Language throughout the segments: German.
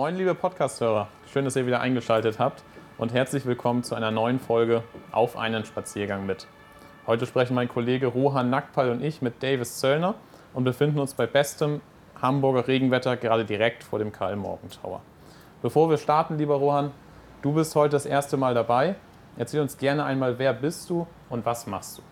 Moin, liebe Podcast-Hörer. Schön, dass ihr wieder eingeschaltet habt und herzlich willkommen zu einer neuen Folge Auf einen Spaziergang mit. Heute sprechen mein Kollege Rohan Nackpal und ich mit Davis Zöllner und befinden uns bei bestem Hamburger Regenwetter gerade direkt vor dem Karl Morgen Tower. Bevor wir starten, lieber Rohan, du bist heute das erste Mal dabei. Erzähl uns gerne einmal, wer bist du und was machst du?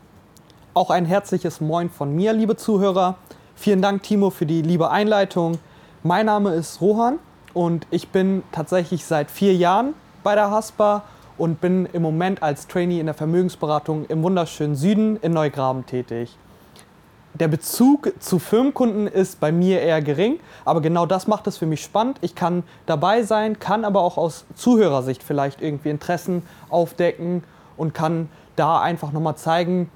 Auch ein herzliches Moin von mir, liebe Zuhörer. Vielen Dank, Timo, für die liebe Einleitung. Mein Name ist Rohan und ich bin tatsächlich seit vier Jahren bei der Haspa und bin im Moment als Trainee in der Vermögensberatung im wunderschönen Süden in Neugraben tätig. Der Bezug zu Firmenkunden ist bei mir eher gering, aber genau das macht es für mich spannend. Ich kann dabei sein, kann aber auch aus Zuhörersicht vielleicht irgendwie Interessen aufdecken und kann da einfach nochmal zeigen,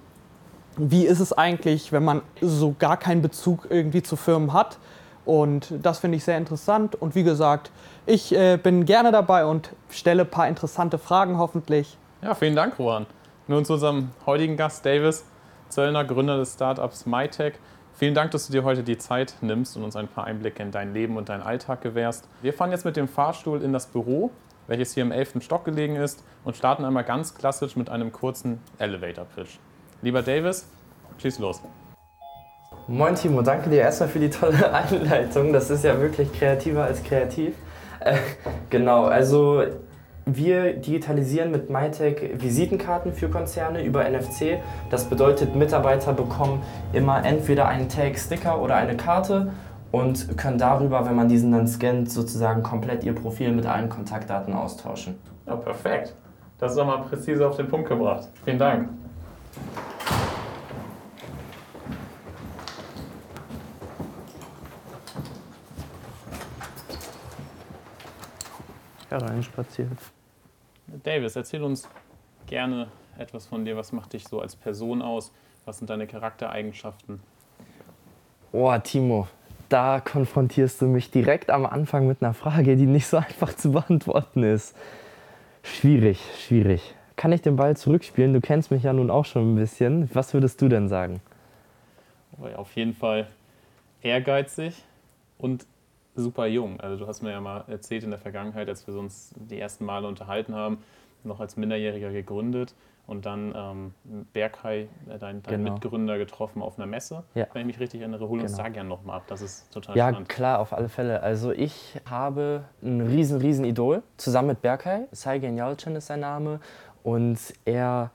wie ist es eigentlich, wenn man so gar keinen Bezug irgendwie zu Firmen hat. Und das finde ich sehr interessant. Und wie gesagt, ich äh, bin gerne dabei und stelle ein paar interessante Fragen hoffentlich. Ja, vielen Dank, Juan. Nun zu unserem heutigen Gast, Davis Zöllner, Gründer des Startups MyTech. Vielen Dank, dass du dir heute die Zeit nimmst und uns ein paar Einblicke in dein Leben und deinen Alltag gewährst. Wir fahren jetzt mit dem Fahrstuhl in das Büro, welches hier im 11. Stock gelegen ist, und starten einmal ganz klassisch mit einem kurzen Elevator-Pitch. Lieber Davis, schieß los. Moin Timo, danke dir erstmal für die tolle Einleitung. Das ist ja wirklich kreativer als kreativ. Äh, genau, also wir digitalisieren mit MyTech Visitenkarten für Konzerne über NFC. Das bedeutet, Mitarbeiter bekommen immer entweder einen Tag, Sticker oder eine Karte und können darüber, wenn man diesen dann scannt, sozusagen komplett ihr Profil mit allen Kontaktdaten austauschen. Ja, perfekt. Das ist doch mal präzise auf den Punkt gebracht. Vielen Dank. Hereinspaziert. Davis, erzähl uns gerne etwas von dir. Was macht dich so als Person aus? Was sind deine Charaktereigenschaften? Oh, Timo, da konfrontierst du mich direkt am Anfang mit einer Frage, die nicht so einfach zu beantworten ist. Schwierig, schwierig. Kann ich den Ball zurückspielen? Du kennst mich ja nun auch schon ein bisschen. Was würdest du denn sagen? Oh auf jeden Fall ehrgeizig und super jung. Also du hast mir ja mal erzählt in der Vergangenheit, als wir uns die ersten Male unterhalten haben, noch als Minderjähriger gegründet und dann ähm, Berghai, äh, dein, dein genau. Mitgründer, getroffen auf einer Messe. Ja. Wenn ich mich richtig erinnere, hol uns genau. da gerne nochmal ab. Das ist total ja, spannend. Ja, klar, auf alle Fälle. Also ich habe ein riesen, riesen Idol zusammen mit Berghai. Saigen Yalcin ist sein Name. Und er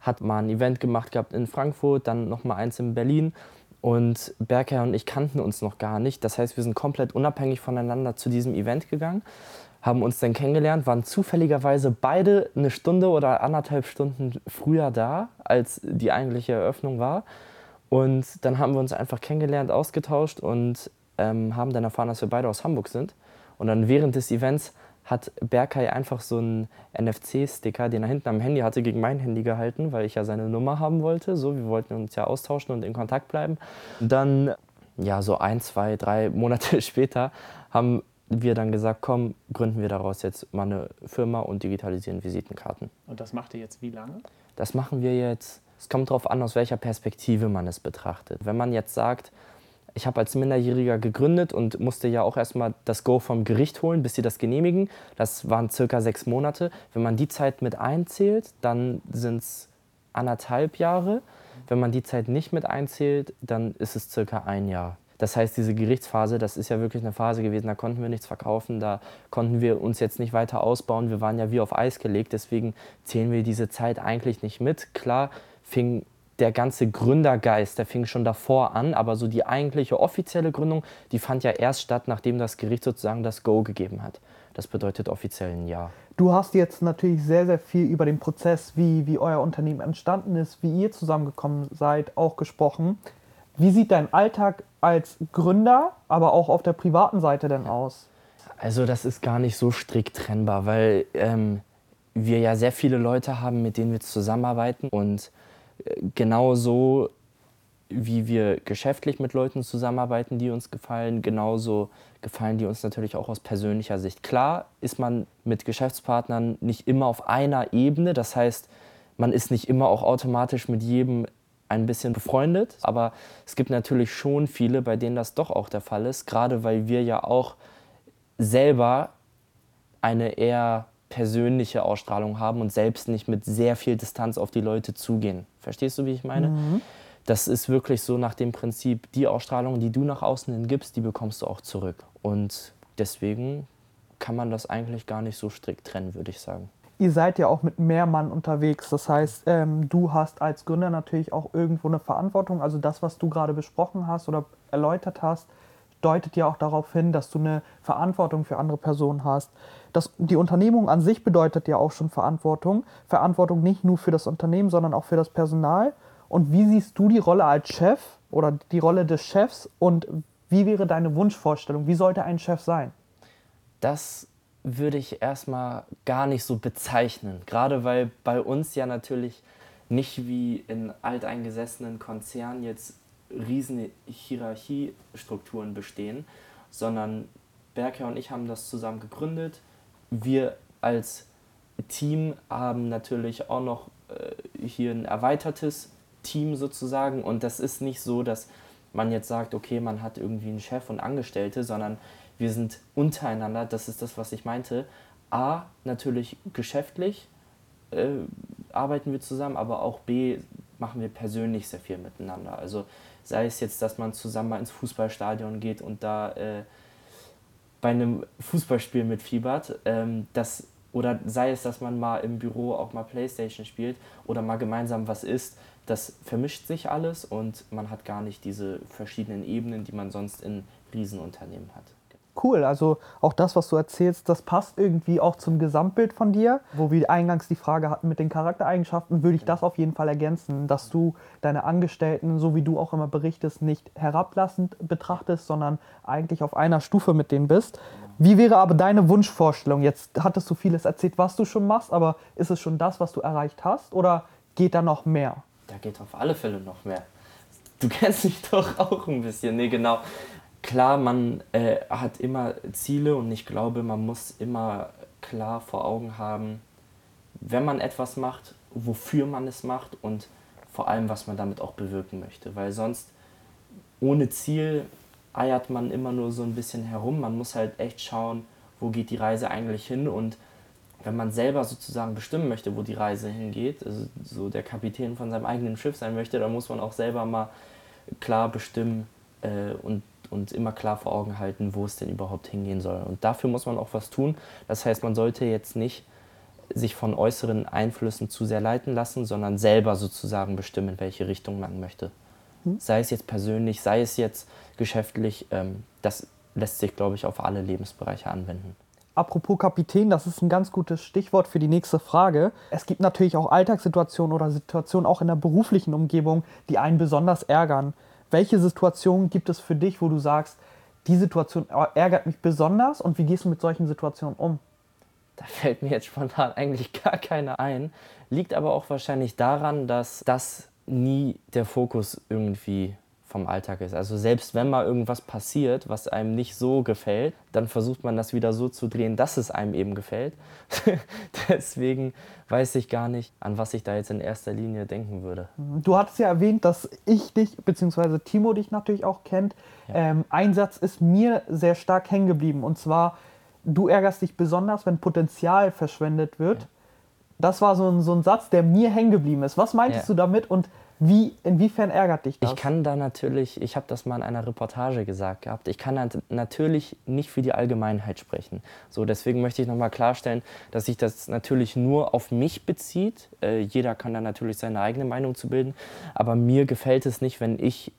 hat mal ein Event gemacht gehabt in Frankfurt, dann nochmal eins in Berlin. Und Berker und ich kannten uns noch gar nicht. Das heißt, wir sind komplett unabhängig voneinander zu diesem Event gegangen, haben uns dann kennengelernt, waren zufälligerweise beide eine Stunde oder anderthalb Stunden früher da, als die eigentliche Eröffnung war. Und dann haben wir uns einfach kennengelernt, ausgetauscht und ähm, haben dann erfahren, dass wir beide aus Hamburg sind. Und dann während des Events hat Berkay einfach so einen NFC-Sticker, den er hinten am Handy hatte, gegen mein Handy gehalten, weil ich ja seine Nummer haben wollte. So, wir wollten uns ja austauschen und in Kontakt bleiben. Dann, ja, so ein, zwei, drei Monate später haben wir dann gesagt, komm, gründen wir daraus jetzt mal eine Firma und digitalisieren Visitenkarten. Und das macht ihr jetzt wie lange? Das machen wir jetzt, es kommt darauf an, aus welcher Perspektive man es betrachtet. Wenn man jetzt sagt, ich habe als Minderjähriger gegründet und musste ja auch erstmal das Go vom Gericht holen, bis sie das genehmigen. Das waren circa sechs Monate. Wenn man die Zeit mit einzählt, dann sind es anderthalb Jahre. Wenn man die Zeit nicht mit einzählt, dann ist es circa ein Jahr. Das heißt, diese Gerichtsphase, das ist ja wirklich eine Phase gewesen, da konnten wir nichts verkaufen, da konnten wir uns jetzt nicht weiter ausbauen, wir waren ja wie auf Eis gelegt, deswegen zählen wir diese Zeit eigentlich nicht mit. Klar fing der ganze Gründergeist, der fing schon davor an, aber so die eigentliche offizielle Gründung, die fand ja erst statt, nachdem das Gericht sozusagen das Go gegeben hat. Das bedeutet offiziell ein Ja. Du hast jetzt natürlich sehr, sehr viel über den Prozess, wie, wie euer Unternehmen entstanden ist, wie ihr zusammengekommen seid, auch gesprochen. Wie sieht dein Alltag als Gründer, aber auch auf der privaten Seite denn aus? Also das ist gar nicht so strikt trennbar, weil ähm, wir ja sehr viele Leute haben, mit denen wir zusammenarbeiten und genauso wie wir geschäftlich mit Leuten zusammenarbeiten, die uns gefallen, genauso gefallen die uns natürlich auch aus persönlicher Sicht. Klar ist man mit Geschäftspartnern nicht immer auf einer Ebene, das heißt, man ist nicht immer auch automatisch mit jedem ein bisschen befreundet, aber es gibt natürlich schon viele, bei denen das doch auch der Fall ist, gerade weil wir ja auch selber eine eher persönliche Ausstrahlung haben und selbst nicht mit sehr viel Distanz auf die Leute zugehen. Verstehst du, wie ich meine? Mhm. Das ist wirklich so nach dem Prinzip, die Ausstrahlung, die du nach außen hin gibst, die bekommst du auch zurück. Und deswegen kann man das eigentlich gar nicht so strikt trennen, würde ich sagen. Ihr seid ja auch mit mehr Mann unterwegs. Das heißt, ähm, du hast als Gründer natürlich auch irgendwo eine Verantwortung. Also das, was du gerade besprochen hast oder erläutert hast, deutet ja auch darauf hin, dass du eine Verantwortung für andere Personen hast. Das, die Unternehmung an sich bedeutet ja auch schon Verantwortung. Verantwortung nicht nur für das Unternehmen, sondern auch für das Personal. Und wie siehst du die Rolle als Chef oder die Rolle des Chefs und wie wäre deine Wunschvorstellung? Wie sollte ein Chef sein? Das würde ich erstmal gar nicht so bezeichnen. Gerade weil bei uns ja natürlich nicht wie in alteingesessenen Konzernen jetzt riesen Hierarchiestrukturen bestehen, sondern Berker und ich haben das zusammen gegründet. Wir als Team haben natürlich auch noch äh, hier ein erweitertes Team sozusagen und das ist nicht so, dass man jetzt sagt, okay, man hat irgendwie einen Chef und Angestellte, sondern wir sind untereinander, das ist das, was ich meinte. A, natürlich geschäftlich äh, arbeiten wir zusammen, aber auch B, machen wir persönlich sehr viel miteinander. Also sei es jetzt, dass man zusammen mal ins Fußballstadion geht und da äh, bei einem Fußballspiel mitfiebert, ähm, das, oder sei es, dass man mal im Büro auch mal Playstation spielt oder mal gemeinsam was isst, das vermischt sich alles und man hat gar nicht diese verschiedenen Ebenen, die man sonst in Riesenunternehmen hat cool. Also auch das, was du erzählst, das passt irgendwie auch zum Gesamtbild von dir. Wo wir eingangs die Frage hatten mit den Charaktereigenschaften, würde ich das auf jeden Fall ergänzen, dass du deine Angestellten, so wie du auch immer berichtest, nicht herablassend betrachtest, sondern eigentlich auf einer Stufe mit denen bist. Wie wäre aber deine Wunschvorstellung? Jetzt hattest du vieles erzählt, was du schon machst, aber ist es schon das, was du erreicht hast oder geht da noch mehr? Da geht auf alle Fälle noch mehr. Du kennst mich doch auch ein bisschen. Nee, genau klar, man äh, hat immer Ziele und ich glaube, man muss immer klar vor Augen haben, wenn man etwas macht, wofür man es macht und vor allem, was man damit auch bewirken möchte. Weil sonst ohne Ziel eiert man immer nur so ein bisschen herum. Man muss halt echt schauen, wo geht die Reise eigentlich hin und wenn man selber sozusagen bestimmen möchte, wo die Reise hingeht, also so der Kapitän von seinem eigenen Schiff sein möchte, dann muss man auch selber mal klar bestimmen äh, und und immer klar vor Augen halten, wo es denn überhaupt hingehen soll. Und dafür muss man auch was tun. Das heißt, man sollte jetzt nicht sich von äußeren Einflüssen zu sehr leiten lassen, sondern selber sozusagen bestimmen, in welche Richtung man möchte. Hm. Sei es jetzt persönlich, sei es jetzt geschäftlich, ähm, das lässt sich, glaube ich, auf alle Lebensbereiche anwenden. Apropos Kapitän, das ist ein ganz gutes Stichwort für die nächste Frage. Es gibt natürlich auch Alltagssituationen oder Situationen auch in der beruflichen Umgebung, die einen besonders ärgern. Welche Situationen gibt es für dich, wo du sagst, die Situation ärgert mich besonders und wie gehst du mit solchen Situationen um? Da fällt mir jetzt spontan eigentlich gar keine ein. Liegt aber auch wahrscheinlich daran, dass das nie der Fokus irgendwie vom Alltag ist. Also selbst wenn mal irgendwas passiert, was einem nicht so gefällt, dann versucht man das wieder so zu drehen, dass es einem eben gefällt. Deswegen weiß ich gar nicht, an was ich da jetzt in erster Linie denken würde. Du hattest ja erwähnt, dass ich dich, beziehungsweise Timo dich natürlich auch kennt. Ja. Ähm, ein Satz ist mir sehr stark hängen geblieben und zwar, du ärgerst dich besonders, wenn Potenzial verschwendet wird. Ja. Das war so ein, so ein Satz, der mir hängen geblieben ist. Was meintest ja. du damit und wie, inwiefern ärgert dich das? Ich kann da natürlich, ich habe das mal in einer Reportage gesagt gehabt, ich kann natürlich nicht für die Allgemeinheit sprechen. So, deswegen möchte ich nochmal klarstellen, dass sich das natürlich nur auf mich bezieht. Äh, jeder kann da natürlich seine eigene Meinung zu bilden, aber mir gefällt es nicht, wenn ich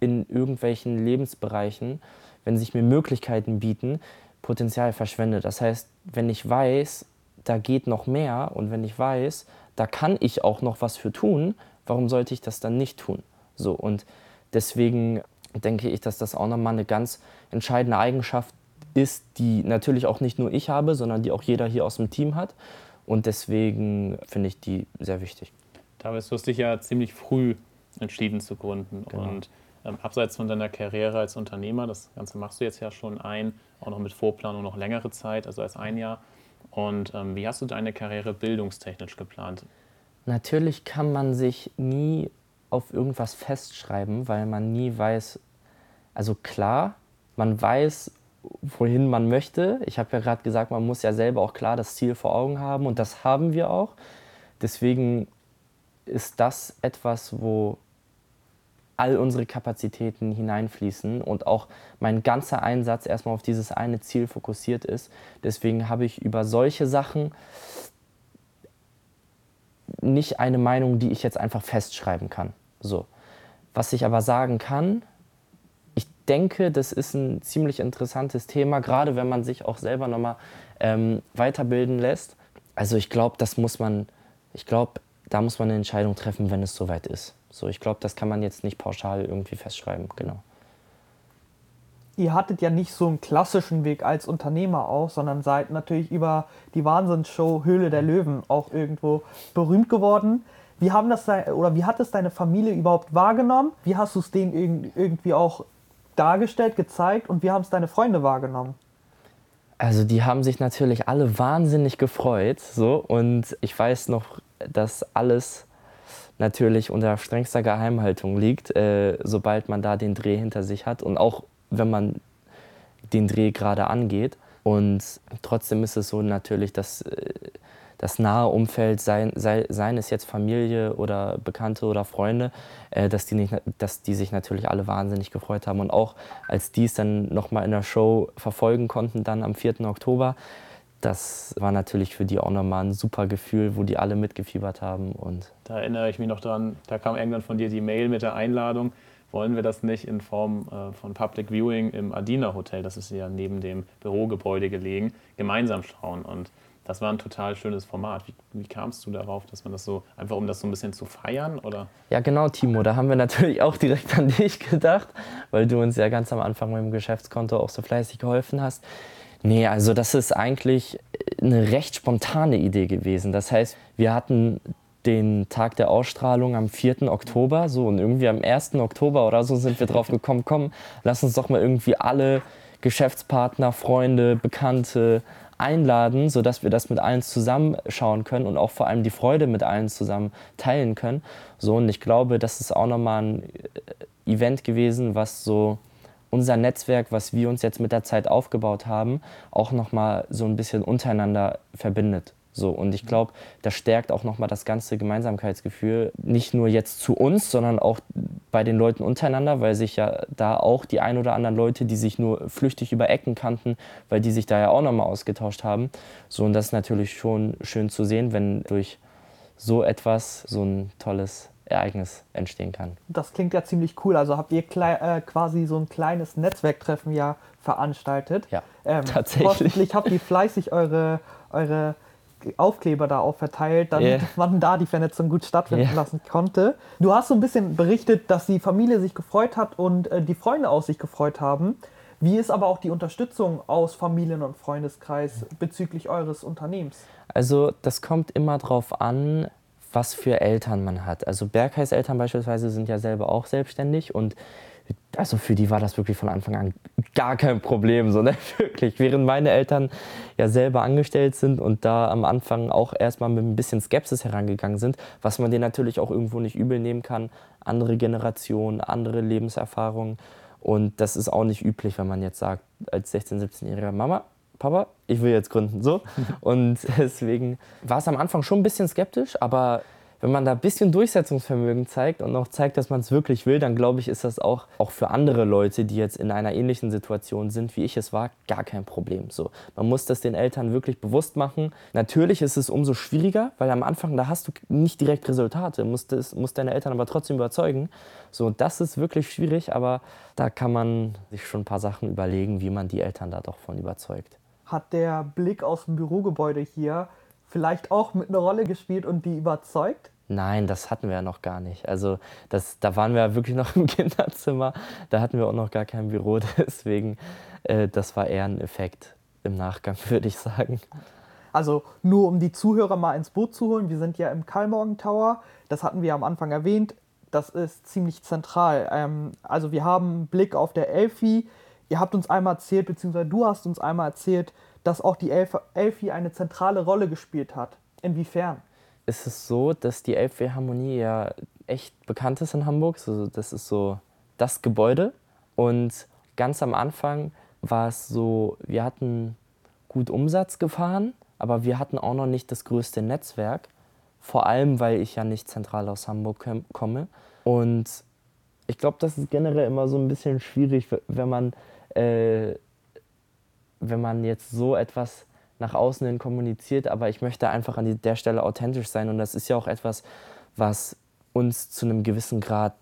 in irgendwelchen Lebensbereichen, wenn sich mir Möglichkeiten bieten, Potenzial verschwende. Das heißt, wenn ich weiß, da geht noch mehr und wenn ich weiß, da kann ich auch noch was für tun, warum sollte ich das dann nicht tun? So, und deswegen denke ich, dass das auch nochmal eine ganz entscheidende Eigenschaft ist, die natürlich auch nicht nur ich habe, sondern die auch jeder hier aus dem Team hat. Und deswegen finde ich die sehr wichtig. Du hast dich ja ziemlich früh entschieden zu gründen. Genau. Und ähm, abseits von deiner Karriere als Unternehmer, das Ganze machst du jetzt ja schon ein, auch noch mit Vorplanung noch längere Zeit, also als ein Jahr. Und ähm, wie hast du deine Karriere bildungstechnisch geplant? Natürlich kann man sich nie auf irgendwas festschreiben, weil man nie weiß, also klar, man weiß, wohin man möchte. Ich habe ja gerade gesagt, man muss ja selber auch klar das Ziel vor Augen haben und das haben wir auch. Deswegen ist das etwas, wo all unsere Kapazitäten hineinfließen und auch mein ganzer Einsatz erstmal auf dieses eine Ziel fokussiert ist. Deswegen habe ich über solche Sachen nicht eine Meinung, die ich jetzt einfach festschreiben kann. So. Was ich aber sagen kann, ich denke, das ist ein ziemlich interessantes Thema, gerade wenn man sich auch selber nochmal ähm, weiterbilden lässt. Also ich glaube, das muss man, ich glaube, da muss man eine Entscheidung treffen, wenn es soweit ist. So, ich glaube, das kann man jetzt nicht pauschal irgendwie festschreiben, genau. Ihr hattet ja nicht so einen klassischen Weg als Unternehmer auch, sondern seid natürlich über die Wahnsinnsshow Höhle der Löwen auch irgendwo berühmt geworden. Wie haben das oder wie hat es deine Familie überhaupt wahrgenommen? Wie hast du es denen irgendwie auch dargestellt, gezeigt und wie haben es deine Freunde wahrgenommen? Also die haben sich natürlich alle wahnsinnig gefreut, so und ich weiß noch, dass alles natürlich unter strengster Geheimhaltung liegt, äh, sobald man da den Dreh hinter sich hat und auch wenn man den Dreh gerade angeht. Und trotzdem ist es so natürlich, dass äh, das nahe Umfeld, sei, sei, seien es jetzt Familie oder Bekannte oder Freunde, äh, dass, die nicht, dass die sich natürlich alle wahnsinnig gefreut haben. Und auch als die es dann nochmal in der Show verfolgen konnten, dann am 4. Oktober, das war natürlich für die auch nochmal ein super Gefühl, wo die alle mitgefiebert haben. Und da erinnere ich mich noch dran, da kam irgendwann von dir die Mail mit der Einladung. Wollen wir das nicht in Form äh, von Public Viewing im Adina Hotel, das ist ja neben dem Bürogebäude gelegen, gemeinsam schauen? Und das war ein total schönes Format. Wie, wie, kamst du darauf, dass man das so, einfach um das so ein bisschen zu feiern? Oder? Ja, genau, Timo. Da haben wir natürlich auch direkt an dich gedacht, weil du uns ja ganz am Anfang mit dem Geschäftskonto auch so fleißig geholfen hast. Nee, also das ist eigentlich eine recht spontane Idee gewesen. Das heißt, wir hatten den Tag der Ausstrahlung am 4. Oktober so und irgendwie am 1. Oktober oder so sind wir drauf gekommen, komm, lass uns doch mal irgendwie alle Geschäftspartner, Freunde, Bekannte einladen, sodass wir das mit allen zusammenschauen können und auch vor allem die Freude mit allen zusammen teilen können. So und ich glaube, das ist auch nochmal ein Event gewesen, was so unser Netzwerk, was wir uns jetzt mit der Zeit aufgebaut haben, auch nochmal so ein bisschen untereinander verbindet. So, und ich glaube, das stärkt auch nochmal das ganze Gemeinsamkeitsgefühl, nicht nur jetzt zu uns, sondern auch bei den Leuten untereinander, weil sich ja da auch die ein oder anderen Leute, die sich nur flüchtig über Ecken kannten, weil die sich da ja auch nochmal ausgetauscht haben. So, und das ist natürlich schon schön zu sehen, wenn durch so etwas so ein tolles Ereignis entstehen kann. Das klingt ja ziemlich cool. Also habt ihr äh, quasi so ein kleines Netzwerktreffen ja veranstaltet. Ja, ähm, tatsächlich. Hoffentlich habt ihr fleißig eure, eure Aufkleber da auch verteilt, damit yeah. man da die Vernetzung gut stattfinden yeah. lassen konnte. Du hast so ein bisschen berichtet, dass die Familie sich gefreut hat und äh, die Freunde aus sich gefreut haben. Wie ist aber auch die Unterstützung aus Familien- und Freundeskreis bezüglich eures Unternehmens? Also das kommt immer darauf an, was für Eltern man hat. Also Bergheiß Eltern beispielsweise sind ja selber auch selbstständig und also für die war das wirklich von Anfang an gar kein Problem, so ne? wirklich. Während meine Eltern ja selber angestellt sind und da am Anfang auch erstmal mit ein bisschen Skepsis herangegangen sind, was man denen natürlich auch irgendwo nicht übel nehmen kann. Andere Generationen, andere Lebenserfahrungen. Und das ist auch nicht üblich, wenn man jetzt sagt, als 16-, 17-jähriger Mama, Papa, ich will jetzt gründen. So. Und deswegen war es am Anfang schon ein bisschen skeptisch, aber wenn man da ein bisschen Durchsetzungsvermögen zeigt und auch zeigt, dass man es wirklich will, dann glaube ich, ist das auch, auch für andere Leute, die jetzt in einer ähnlichen Situation sind, wie ich es war, gar kein Problem. So, man muss das den Eltern wirklich bewusst machen. Natürlich ist es umso schwieriger, weil am Anfang, da hast du nicht direkt Resultate, musst, das, musst deine Eltern aber trotzdem überzeugen. So, das ist wirklich schwierig, aber da kann man sich schon ein paar Sachen überlegen, wie man die Eltern da doch von überzeugt hat der Blick aus dem Bürogebäude hier vielleicht auch mit einer Rolle gespielt und die überzeugt? Nein, das hatten wir ja noch gar nicht. Also das, da waren wir ja wirklich noch im Kinderzimmer. Da hatten wir auch noch gar kein Büro. Deswegen, äh, das war eher ein Effekt im Nachgang, würde ich sagen. Also nur um die Zuhörer mal ins Boot zu holen. Wir sind ja im Karlmorgen Tower. Das hatten wir am Anfang erwähnt. Das ist ziemlich zentral. Ähm, also wir haben einen Blick auf der Elfi, ihr habt uns einmal erzählt, beziehungsweise du hast uns einmal erzählt, dass auch die Elf Elfi eine zentrale Rolle gespielt hat. Inwiefern? Es ist so, dass die Elfweh Harmonie ja echt bekannt ist in Hamburg. Also das ist so das Gebäude. Und ganz am Anfang war es so, wir hatten gut Umsatz gefahren, aber wir hatten auch noch nicht das größte Netzwerk. Vor allem, weil ich ja nicht zentral aus Hamburg komme. Und ich glaube, das ist generell immer so ein bisschen schwierig, wenn man, äh, wenn man jetzt so etwas nach außen hin kommuniziert. Aber ich möchte einfach an der Stelle authentisch sein. Und das ist ja auch etwas, was uns zu einem gewissen Grad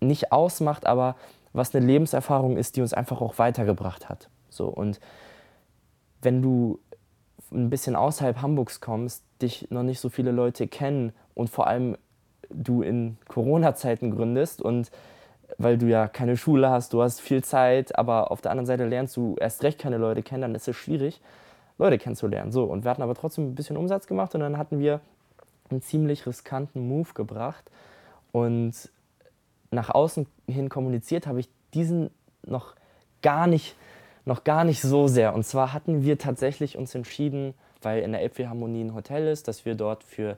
nicht ausmacht, aber was eine Lebenserfahrung ist, die uns einfach auch weitergebracht hat. So, und wenn du ein bisschen außerhalb Hamburgs kommst, dich noch nicht so viele Leute kennen und vor allem du in Corona-Zeiten gründest und weil du ja keine Schule hast, du hast viel Zeit, aber auf der anderen Seite lernst du erst recht keine Leute kennen, dann ist es schwierig, Leute kennenzulernen. So, und wir hatten aber trotzdem ein bisschen Umsatz gemacht und dann hatten wir einen ziemlich riskanten Move gebracht und nach außen hin kommuniziert habe ich diesen noch gar nicht noch gar nicht so sehr. Und zwar hatten wir tatsächlich uns entschieden, weil in der Elbphilharmonie ein Hotel ist, dass wir dort für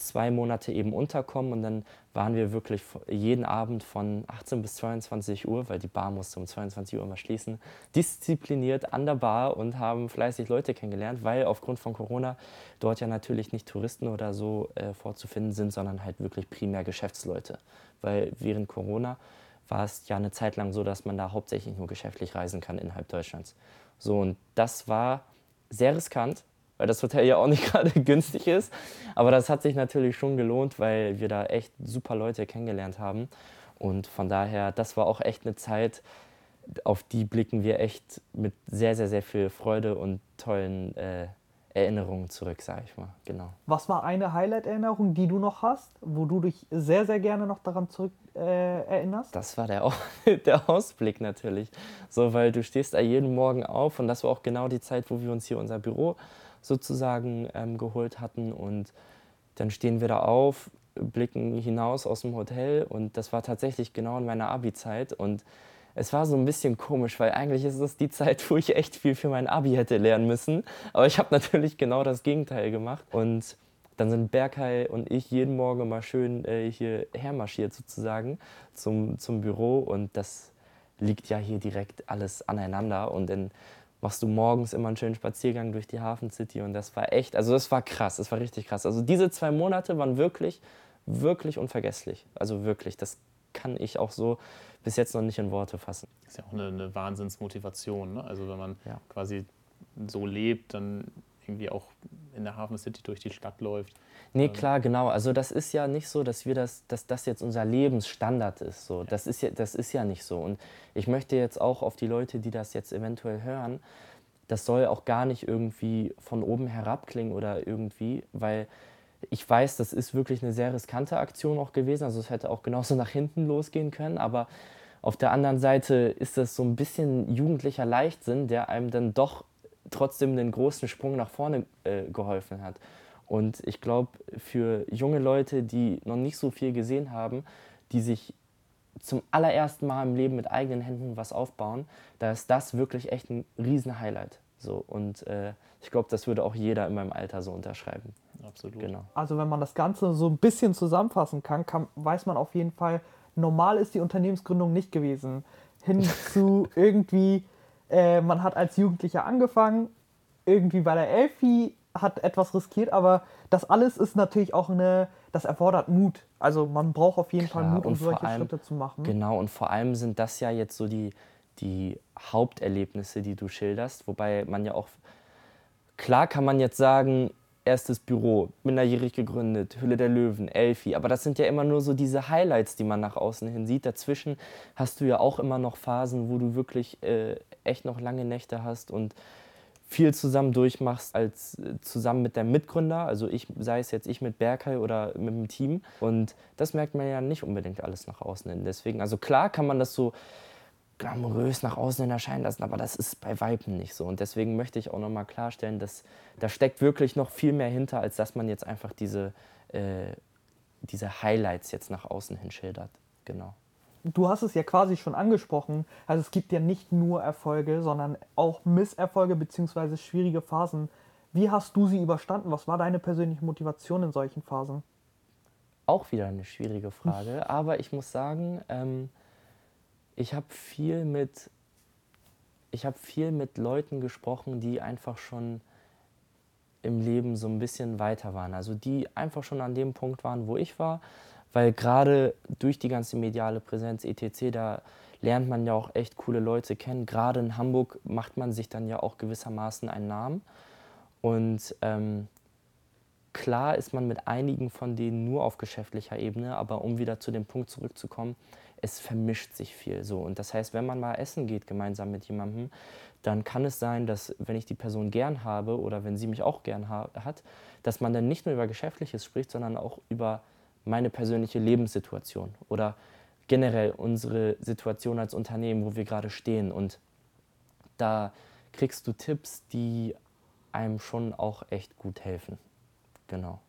zwei Monate eben unterkommen und dann waren wir wirklich jeden Abend von 18 bis 22 Uhr, weil die Bar musste um 22 Uhr immer schließen, diszipliniert an der Bar und haben fleißig Leute kennengelernt, weil aufgrund von Corona dort ja natürlich nicht Touristen oder so äh, vorzufinden sind, sondern halt wirklich primär Geschäftsleute. Weil während Corona war es ja eine Zeit lang so, dass man da hauptsächlich nur geschäftlich reisen kann innerhalb Deutschlands. So, und das war sehr riskant, weil das Hotel ja auch nicht gerade günstig ist. Aber das hat sich natürlich schon gelohnt, weil wir da echt super Leute kennengelernt haben. Und von daher, das war auch echt eine Zeit, auf die blicken wir echt mit sehr, sehr, sehr viel Freude und tollen äh, Erinnerungen zurück, sage ich mal. Genau. Was war eine Highlight-Erinnerung, die du noch hast, wo du dich sehr, sehr gerne noch daran zurück äh, erinnerst? Das war der, der Ausblick natürlich. So, weil du stehst da jeden Morgen auf und das war auch genau die Zeit, wo wir uns hier unser Büro sozusagen ähm, geholt hatten und dann stehen wir da auf, blicken hinaus aus dem Hotel und das war tatsächlich genau in meiner Abi-Zeit und es war so ein bisschen komisch, weil eigentlich ist es die Zeit, wo ich echt viel für mein Abi hätte lernen müssen. Aber ich habe natürlich genau das Gegenteil gemacht. Und dann sind Berkay und ich jeden Morgen mal schön äh, hier hermarschiert sozusagen zum, zum Büro. Und das liegt ja hier direkt alles aneinander. Und dann machst du morgens immer einen schönen Spaziergang durch die Hafen City. Und das war echt, also das war krass, das war richtig krass. Also diese zwei Monate waren wirklich, wirklich unvergesslich. Also wirklich, das kann ich auch so bis jetzt noch nicht in Worte fassen. Das ist ja auch eine, eine Wahnsinnsmotivation. Ne? Also wenn man ja. quasi so lebt, dann irgendwie auch in der Hafen City durch die Stadt läuft. Nee, ähm. klar, genau. Also das ist ja nicht so, dass wir das, dass das jetzt unser Lebensstandard ist. So. Das, ist ja, das ist ja nicht so. Und ich möchte jetzt auch auf die Leute, die das jetzt eventuell hören, das soll auch gar nicht irgendwie von oben herab klingen oder irgendwie, weil ich weiß, das ist wirklich eine sehr riskante Aktion auch gewesen. Also es hätte auch genauso nach hinten losgehen können. Aber auf der anderen Seite ist das so ein bisschen jugendlicher Leichtsinn, der einem dann doch trotzdem den großen Sprung nach vorne äh, geholfen hat. Und ich glaube, für junge Leute, die noch nicht so viel gesehen haben, die sich zum allerersten Mal im Leben mit eigenen Händen was aufbauen, da ist das wirklich echt ein Riesen-Highlight. So, und äh, ich glaube, das würde auch jeder in meinem Alter so unterschreiben. Absolut. Genau. Also wenn man das Ganze so ein bisschen zusammenfassen kann, kann weiß man auf jeden Fall, normal ist die Unternehmensgründung nicht gewesen. Hin zu irgendwie, äh, man hat als Jugendlicher angefangen, irgendwie bei der Elfi, hat etwas riskiert, aber das alles ist natürlich auch eine, das erfordert Mut. Also man braucht auf jeden Klar, Fall Mut, um solche allem, Schritte zu machen. Genau, und vor allem sind das ja jetzt so die, die Haupterlebnisse, die du schilderst, wobei man ja auch, klar kann man jetzt sagen, erstes Büro, minderjährig gegründet, Hülle der Löwen, Elfi. Aber das sind ja immer nur so diese Highlights, die man nach außen hin sieht. Dazwischen hast du ja auch immer noch Phasen, wo du wirklich äh, echt noch lange Nächte hast und viel zusammen durchmachst als äh, zusammen mit deinem Mitgründer, also ich, sei es jetzt ich mit Berkay oder mit dem Team. Und das merkt man ja nicht unbedingt alles nach außen hin. Deswegen, also klar kann man das so glamourös nach außen hin erscheinen lassen, aber das ist bei Weiben nicht so. Und deswegen möchte ich auch nochmal klarstellen, dass da steckt wirklich noch viel mehr hinter, als dass man jetzt einfach diese, äh, diese Highlights jetzt nach außen hin schildert. Genau. Du hast es ja quasi schon angesprochen. Also es gibt ja nicht nur Erfolge, sondern auch Misserfolge bzw. schwierige Phasen. Wie hast du sie überstanden? Was war deine persönliche Motivation in solchen Phasen? Auch wieder eine schwierige Frage, aber ich muss sagen, ähm, ich habe viel mit ich habe viel mit Leuten gesprochen, die einfach schon im Leben so ein bisschen weiter waren. Also die einfach schon an dem Punkt waren, wo ich war. Weil gerade durch die ganze mediale Präsenz etc., da lernt man ja auch echt coole Leute kennen. Gerade in Hamburg macht man sich dann ja auch gewissermaßen einen Namen. Und ähm, klar ist man mit einigen von denen nur auf geschäftlicher Ebene, aber um wieder zu dem Punkt zurückzukommen, es vermischt sich viel so. Und das heißt, wenn man mal essen geht gemeinsam mit jemandem, dann kann es sein, dass wenn ich die Person gern habe oder wenn sie mich auch gern ha hat, dass man dann nicht nur über Geschäftliches spricht, sondern auch über meine persönliche Lebenssituation oder generell unsere Situation als Unternehmen, wo wir gerade stehen. Und da kriegst du Tipps, die einem schon auch echt gut helfen. Genau.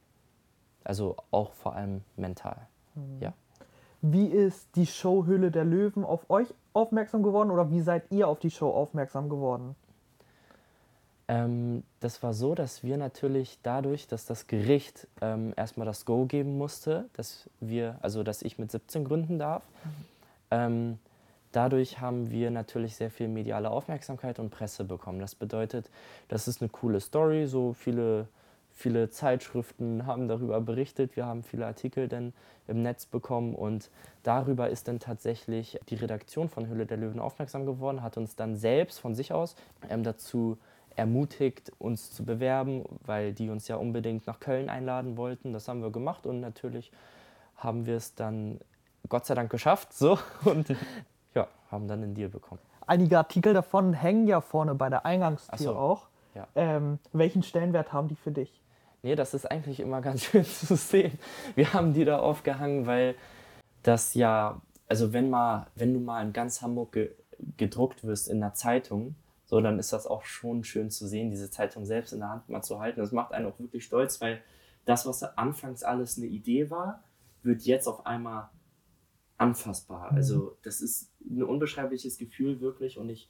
Also auch vor allem mental. Mhm. Ja. Wie ist die Show Höhle der Löwen auf euch aufmerksam geworden oder wie seid ihr auf die Show aufmerksam geworden? Ähm, das war so, dass wir natürlich dadurch, dass das Gericht ähm, erstmal das Go geben musste, dass wir, also dass ich mit 17 gründen darf, mhm. ähm, dadurch haben wir natürlich sehr viel mediale Aufmerksamkeit und Presse bekommen. Das bedeutet, das ist eine coole Story, so viele Viele Zeitschriften haben darüber berichtet, wir haben viele Artikel dann im Netz bekommen und darüber ist dann tatsächlich die Redaktion von Hülle der Löwen aufmerksam geworden, hat uns dann selbst von sich aus ähm, dazu ermutigt, uns zu bewerben, weil die uns ja unbedingt nach Köln einladen wollten. Das haben wir gemacht und natürlich haben wir es dann Gott sei Dank geschafft so und ja, haben dann einen Deal bekommen. Einige Artikel davon hängen ja vorne bei der Eingangstür so. auch. Ja. Ähm, welchen Stellenwert haben die für dich? Nee, das ist eigentlich immer ganz schön zu sehen. Wir haben die da aufgehangen, weil das ja, also wenn mal, wenn du mal in ganz Hamburg ge gedruckt wirst in einer Zeitung, so, dann ist das auch schon schön zu sehen, diese Zeitung selbst in der Hand mal zu halten. Das macht einen auch wirklich stolz, weil das, was anfangs alles eine Idee war, wird jetzt auf einmal anfassbar. Mhm. Also das ist ein unbeschreibliches Gefühl wirklich und ich,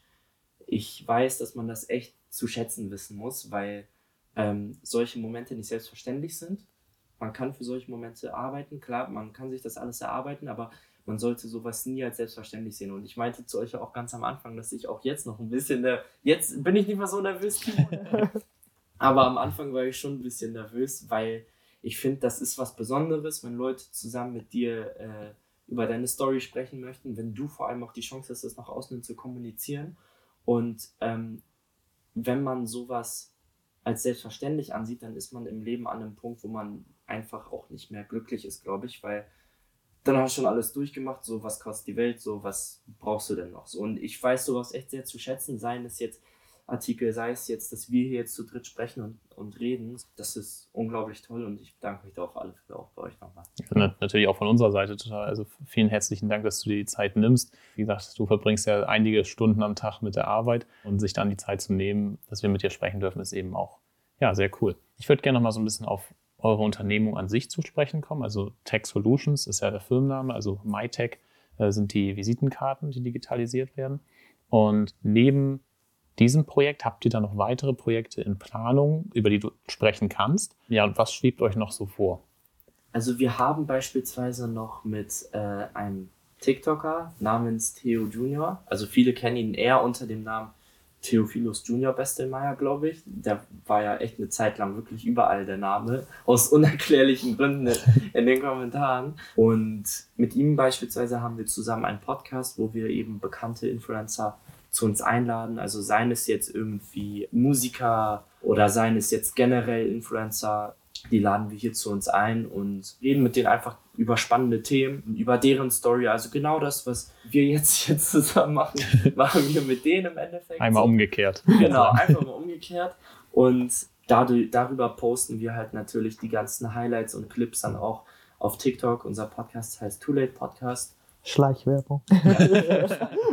ich weiß, dass man das echt zu schätzen wissen muss, weil ähm, solche Momente nicht selbstverständlich sind. Man kann für solche Momente arbeiten, klar, man kann sich das alles erarbeiten, aber man sollte sowas nie als selbstverständlich sehen. Und ich meinte zu euch auch ganz am Anfang, dass ich auch jetzt noch ein bisschen, der, jetzt bin ich nicht mehr so nervös, aber am Anfang war ich schon ein bisschen nervös, weil ich finde, das ist was Besonderes, wenn Leute zusammen mit dir äh, über deine Story sprechen möchten, wenn du vor allem auch die Chance hast, das nach außen zu kommunizieren. Und ähm, wenn man sowas als selbstverständlich ansieht, dann ist man im Leben an einem Punkt, wo man einfach auch nicht mehr glücklich ist, glaube ich, weil dann hast du schon alles durchgemacht, so was kostet die Welt, so was brauchst du denn noch? So, und ich weiß sowas echt sehr zu schätzen, seien es jetzt Artikel, sei es jetzt, dass wir hier jetzt zu dritt sprechen und, und reden. Das ist unglaublich toll und ich bedanke mich da auf alle Fälle auch bei euch nochmal. Ja, natürlich auch von unserer Seite total. Also vielen herzlichen Dank, dass du dir die Zeit nimmst. Wie gesagt, du verbringst ja einige Stunden am Tag mit der Arbeit und sich dann die Zeit zu nehmen, dass wir mit dir sprechen dürfen, ist eben auch ja, sehr cool. Ich würde gerne noch mal so ein bisschen auf eure Unternehmung an sich zu sprechen kommen. Also Tech Solutions ist ja der Firmenname, also MyTech äh, sind die Visitenkarten, die digitalisiert werden. Und neben diesem Projekt habt ihr dann noch weitere Projekte in Planung, über die du sprechen kannst. Ja, und was schwebt euch noch so vor? Also wir haben beispielsweise noch mit äh, einem TikToker namens Theo Junior, also viele kennen ihn eher unter dem Namen Theophilus Junior Bestelmeier, glaube ich. Der war ja echt eine Zeit lang wirklich überall der Name, aus unerklärlichen Gründen in den Kommentaren. Und mit ihm beispielsweise haben wir zusammen einen Podcast, wo wir eben bekannte Influencer zu uns einladen. Also seien es jetzt irgendwie Musiker oder seien es jetzt generell Influencer, die laden wir hier zu uns ein und reden mit denen einfach über spannende Themen, über deren Story. Also genau das, was wir jetzt hier zusammen machen, machen wir mit denen im Endeffekt. Einmal umgekehrt. Genau, einfach mal umgekehrt. Und dadurch, darüber posten wir halt natürlich die ganzen Highlights und Clips dann auch auf TikTok. Unser Podcast heißt Too Late Podcast. Schleichwerbung.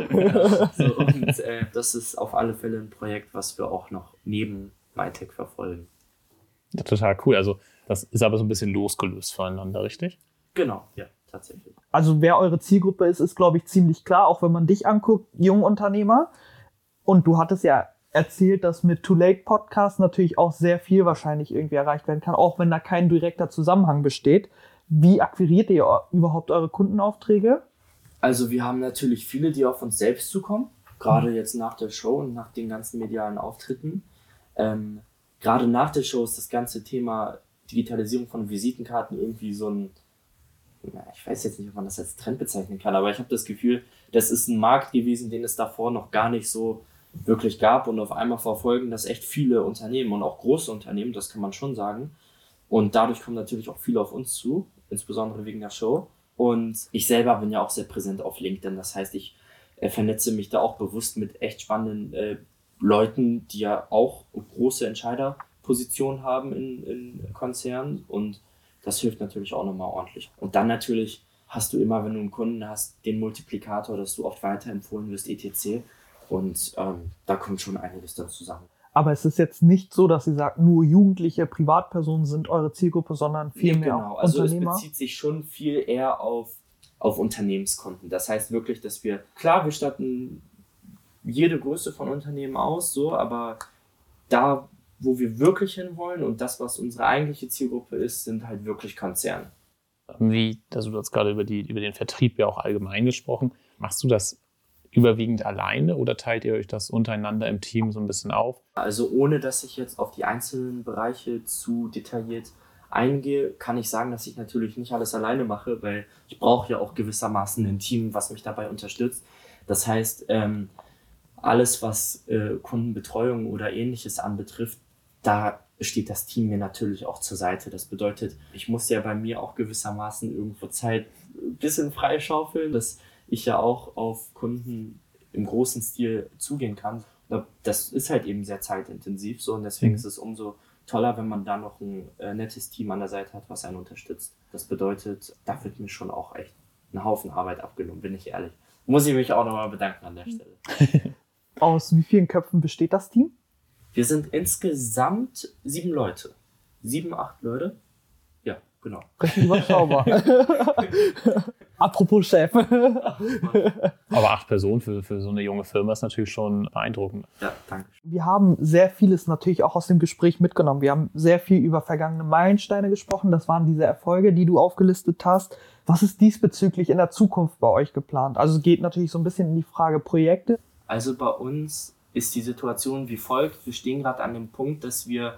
so, und äh, das ist auf alle Fälle ein Projekt, was wir auch noch neben MyTech verfolgen. Ja, total cool. Also das ist aber so ein bisschen losgelöst voneinander, richtig? Genau, ja, tatsächlich. Also wer eure Zielgruppe ist, ist, glaube ich, ziemlich klar, auch wenn man dich anguckt, Jungunternehmer. Und du hattest ja erzählt, dass mit Too Late Podcast natürlich auch sehr viel wahrscheinlich irgendwie erreicht werden kann, auch wenn da kein direkter Zusammenhang besteht. Wie akquiriert ihr überhaupt eure Kundenaufträge? Also wir haben natürlich viele, die auf uns selbst zukommen. gerade jetzt nach der Show und nach den ganzen medialen Auftritten. Ähm, gerade nach der Show ist das ganze Thema Digitalisierung von Visitenkarten irgendwie so ein, ja, ich weiß jetzt nicht, ob man das als Trend bezeichnen kann, aber ich habe das Gefühl, das ist ein Markt gewesen, den es davor noch gar nicht so wirklich gab und auf einmal verfolgen das echt viele Unternehmen und auch große Unternehmen, das kann man schon sagen. Und dadurch kommen natürlich auch viele auf uns zu, insbesondere wegen der Show. Und ich selber bin ja auch sehr präsent auf LinkedIn. Das heißt, ich äh, vernetze mich da auch bewusst mit echt spannenden äh, Leuten, die ja auch große Entscheiderpositionen haben in, in Konzernen. Und das hilft natürlich auch nochmal ordentlich. Und dann natürlich hast du immer, wenn du einen Kunden hast, den Multiplikator, dass du oft weiterempfohlen wirst, etc. Und ähm, da kommt schon einiges dann zusammen. Aber es ist jetzt nicht so, dass Sie sagt, nur Jugendliche, Privatpersonen sind eure Zielgruppe, sondern viel nee, mehr genau. Also Unternehmer. es bezieht sich schon viel eher auf, auf Unternehmenskonten. Das heißt wirklich, dass wir, klar, wir statten jede Größe von Unternehmen aus, so, aber da, wo wir wirklich hinwollen und das, was unsere eigentliche Zielgruppe ist, sind halt wirklich Konzerne. Wie, also du hast gerade über, die, über den Vertrieb ja auch allgemein gesprochen. Machst du das überwiegend alleine oder teilt ihr euch das untereinander im Team so ein bisschen auf? Also ohne dass ich jetzt auf die einzelnen Bereiche zu detailliert eingehe, kann ich sagen, dass ich natürlich nicht alles alleine mache, weil ich brauche ja auch gewissermaßen ein Team, was mich dabei unterstützt. Das heißt, ähm, alles, was äh, Kundenbetreuung oder ähnliches anbetrifft, da steht das Team mir natürlich auch zur Seite. Das bedeutet, ich muss ja bei mir auch gewissermaßen irgendwo Zeit ein bisschen freischaufeln. Das ich ja auch auf Kunden im großen Stil zugehen kann. Das ist halt eben sehr zeitintensiv so und deswegen mhm. ist es umso toller, wenn man da noch ein äh, nettes Team an der Seite hat, was einen unterstützt. Das bedeutet, da wird mir schon auch echt ein Haufen Arbeit abgenommen, bin ich ehrlich. Muss ich mich auch nochmal bedanken an der mhm. Stelle. Aus wie vielen Köpfen besteht das Team? Wir sind insgesamt sieben Leute. Sieben, acht Leute. Ja, genau. Recht überschaubar. Apropos Chef. Aber acht Personen für, für so eine junge Firma ist natürlich schon beeindruckend. Ja, danke. Wir haben sehr vieles natürlich auch aus dem Gespräch mitgenommen. Wir haben sehr viel über vergangene Meilensteine gesprochen. Das waren diese Erfolge, die du aufgelistet hast. Was ist diesbezüglich in der Zukunft bei euch geplant? Also es geht natürlich so ein bisschen in die Frage Projekte. Also bei uns ist die Situation wie folgt. Wir stehen gerade an dem Punkt, dass wir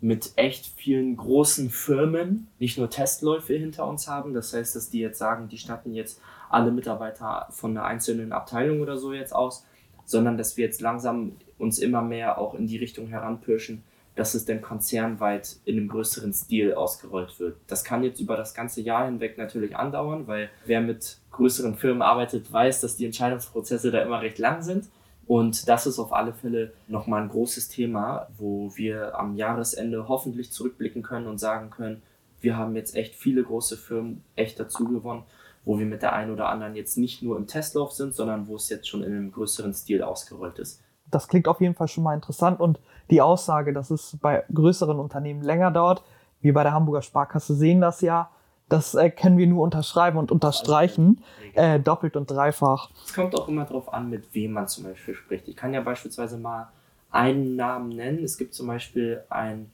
mit echt vielen großen Firmen nicht nur Testläufe hinter uns haben. Das heißt, dass die jetzt sagen, die statten jetzt alle Mitarbeiter von einer einzelnen Abteilung oder so jetzt aus, sondern dass wir jetzt langsam uns immer mehr auch in die Richtung heranpirschen, dass es denn konzernweit in einem größeren Stil ausgerollt wird. Das kann jetzt über das ganze Jahr hinweg natürlich andauern, weil wer mit größeren Firmen arbeitet, weiß, dass die Entscheidungsprozesse da immer recht lang sind. Und das ist auf alle Fälle nochmal ein großes Thema, wo wir am Jahresende hoffentlich zurückblicken können und sagen können, wir haben jetzt echt viele große Firmen echt dazu gewonnen, wo wir mit der einen oder anderen jetzt nicht nur im Testlauf sind, sondern wo es jetzt schon in einem größeren Stil ausgerollt ist. Das klingt auf jeden Fall schon mal interessant und die Aussage, dass es bei größeren Unternehmen länger dauert, wie bei der Hamburger Sparkasse sehen das ja, das äh, können wir nur unterschreiben und unterstreichen, äh, doppelt und dreifach. Es kommt auch immer darauf an, mit wem man zum Beispiel spricht. Ich kann ja beispielsweise mal einen Namen nennen. Es gibt zum Beispiel ein,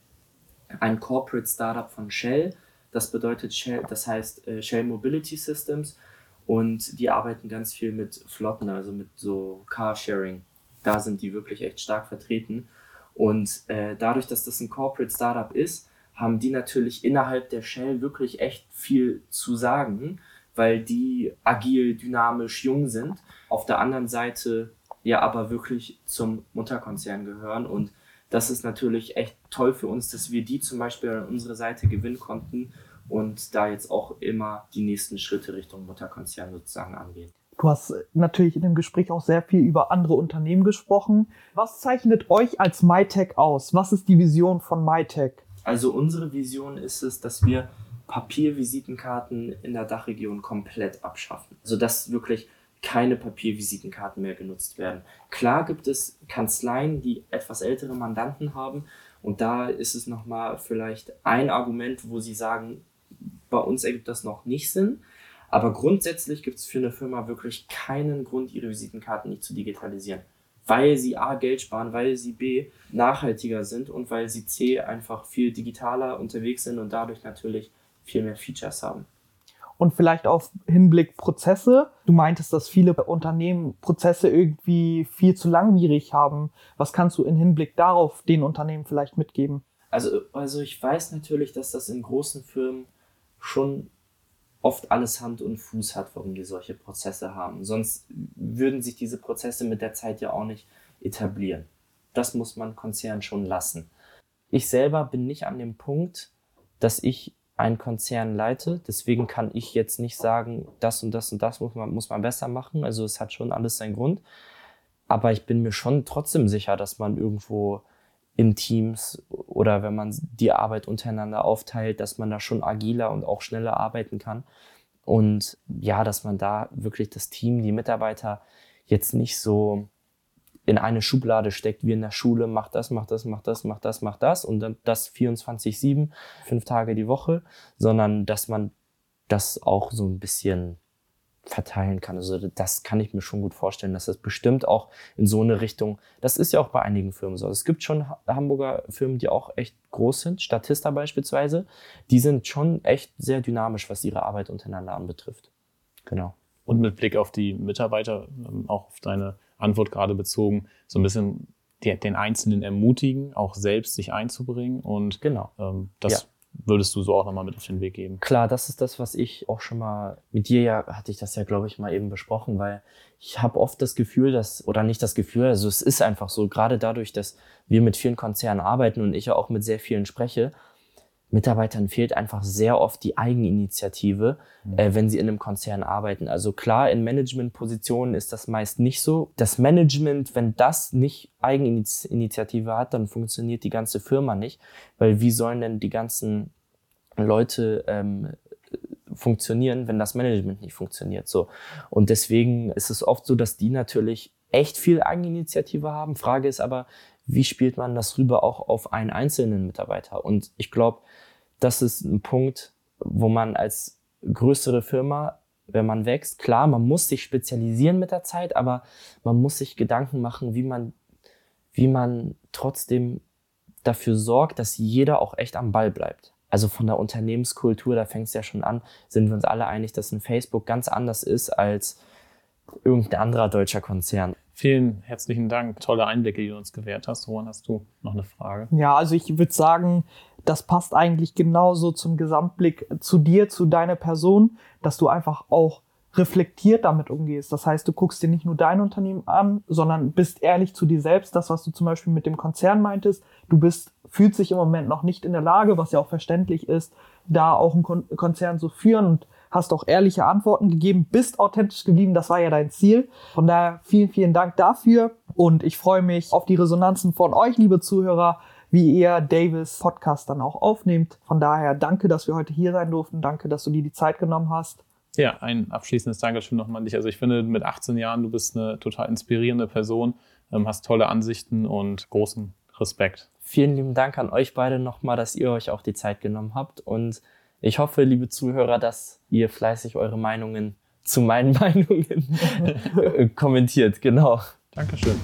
ein Corporate Startup von Shell. Das bedeutet Shell, das heißt äh, Shell Mobility Systems und die arbeiten ganz viel mit Flotten, also mit so Carsharing. Da sind die wirklich echt stark vertreten. Und äh, dadurch, dass das ein Corporate Startup ist, haben die natürlich innerhalb der Shell wirklich echt viel zu sagen, weil die agil, dynamisch, jung sind. Auf der anderen Seite ja aber wirklich zum Mutterkonzern gehören und das ist natürlich echt toll für uns, dass wir die zum Beispiel an unsere Seite gewinnen konnten und da jetzt auch immer die nächsten Schritte Richtung Mutterkonzern sozusagen angehen. Du hast natürlich in dem Gespräch auch sehr viel über andere Unternehmen gesprochen. Was zeichnet euch als MyTech aus? Was ist die Vision von MyTech? Also unsere Vision ist es, dass wir Papiervisitenkarten in der Dachregion komplett abschaffen. Also dass wirklich keine Papiervisitenkarten mehr genutzt werden. Klar gibt es Kanzleien, die etwas ältere Mandanten haben und da ist es nochmal vielleicht ein Argument, wo sie sagen, bei uns ergibt das noch nicht Sinn. Aber grundsätzlich gibt es für eine Firma wirklich keinen Grund, ihre Visitenkarten nicht zu digitalisieren weil sie A Geld sparen, weil sie B nachhaltiger sind und weil sie C einfach viel digitaler unterwegs sind und dadurch natürlich viel mehr Features haben. und vielleicht auf Hinblick Prozesse. Du meintest, dass viele Unternehmen Prozesse irgendwie viel zu langwierig haben. Was kannst du in Hinblick darauf den Unternehmen vielleicht mitgeben? Also, also ich weiß natürlich, dass das in großen Firmen schon oft alles Hand und Fuß hat, warum die solche Prozesse haben. Sonst würden sich diese Prozesse mit der Zeit ja auch nicht etablieren. Das muss man Konzern schon lassen. Ich selber bin nicht an dem Punkt, dass ich einen Konzern leite. Deswegen kann ich jetzt nicht sagen, das und das und das muss man, muss man besser machen. Also es hat schon alles seinen Grund. Aber ich bin mir schon trotzdem sicher, dass man irgendwo in Teams oder wenn man die Arbeit untereinander aufteilt, dass man da schon agiler und auch schneller arbeiten kann. Und ja, dass man da wirklich das Team, die Mitarbeiter jetzt nicht so in eine Schublade steckt, wie in der Schule, macht das, macht das, macht das, macht das, macht das und dann das 24-7, fünf Tage die Woche, sondern dass man das auch so ein bisschen verteilen kann. Also das kann ich mir schon gut vorstellen, dass das bestimmt auch in so eine Richtung, das ist ja auch bei einigen Firmen so. Es gibt schon Hamburger Firmen, die auch echt groß sind, Statista beispielsweise, die sind schon echt sehr dynamisch, was ihre Arbeit untereinander anbetrifft. Genau. Und mit Blick auf die Mitarbeiter, ähm, auch auf deine Antwort gerade bezogen, so ein bisschen den Einzelnen ermutigen, auch selbst sich einzubringen und genau. ähm, das ja. Würdest du so auch nochmal mit auf den Weg geben. Klar, das ist das, was ich auch schon mal mit dir ja hatte ich das ja glaube ich mal eben besprochen, weil ich habe oft das Gefühl, dass oder nicht das Gefühl, also es ist einfach so, gerade dadurch, dass wir mit vielen Konzernen arbeiten und ich ja auch mit sehr vielen spreche, Mitarbeitern fehlt einfach sehr oft die Eigeninitiative, mhm. äh, wenn sie in einem Konzern arbeiten. Also klar, in Managementpositionen ist das meist nicht so. Das Management, wenn das nicht Eigeninitiative hat, dann funktioniert die ganze Firma nicht, weil wie sollen denn die ganzen Leute ähm, funktionieren, wenn das Management nicht funktioniert? So und deswegen ist es oft so, dass die natürlich echt viel Eigeninitiative haben. Frage ist aber, wie spielt man das rüber auch auf einen einzelnen Mitarbeiter? Und ich glaube, das ist ein Punkt, wo man als größere Firma, wenn man wächst, klar, man muss sich spezialisieren mit der Zeit, aber man muss sich Gedanken machen, wie man, wie man trotzdem dafür sorgt, dass jeder auch echt am Ball bleibt. Also von der Unternehmenskultur, da fängt es ja schon an, sind wir uns alle einig, dass ein Facebook ganz anders ist als irgendein anderer deutscher Konzern. Vielen herzlichen Dank. Tolle Einblicke, die du uns gewährt hast. Roman, hast du noch eine Frage? Ja, also ich würde sagen, das passt eigentlich genauso zum Gesamtblick zu dir, zu deiner Person, dass du einfach auch reflektiert damit umgehst. Das heißt, du guckst dir nicht nur dein Unternehmen an, sondern bist ehrlich zu dir selbst. Das, was du zum Beispiel mit dem Konzern meintest, du bist, fühlt sich im Moment noch nicht in der Lage, was ja auch verständlich ist, da auch einen Konzern zu führen und hast auch ehrliche Antworten gegeben, bist authentisch geblieben, das war ja dein Ziel. Von daher vielen, vielen Dank dafür und ich freue mich auf die Resonanzen von euch, liebe Zuhörer, wie ihr Davis Podcast dann auch aufnehmt. Von daher danke, dass wir heute hier sein durften. Danke, dass du dir die Zeit genommen hast. Ja, ein abschließendes Dankeschön nochmal an dich. Also ich finde, mit 18 Jahren, du bist eine total inspirierende Person, ähm, hast tolle Ansichten und großen Respekt. Vielen lieben Dank an euch beide nochmal, dass ihr euch auch die Zeit genommen habt und ich hoffe, liebe Zuhörer, dass ihr fleißig eure Meinungen zu meinen Meinungen kommentiert. Genau. Dankeschön.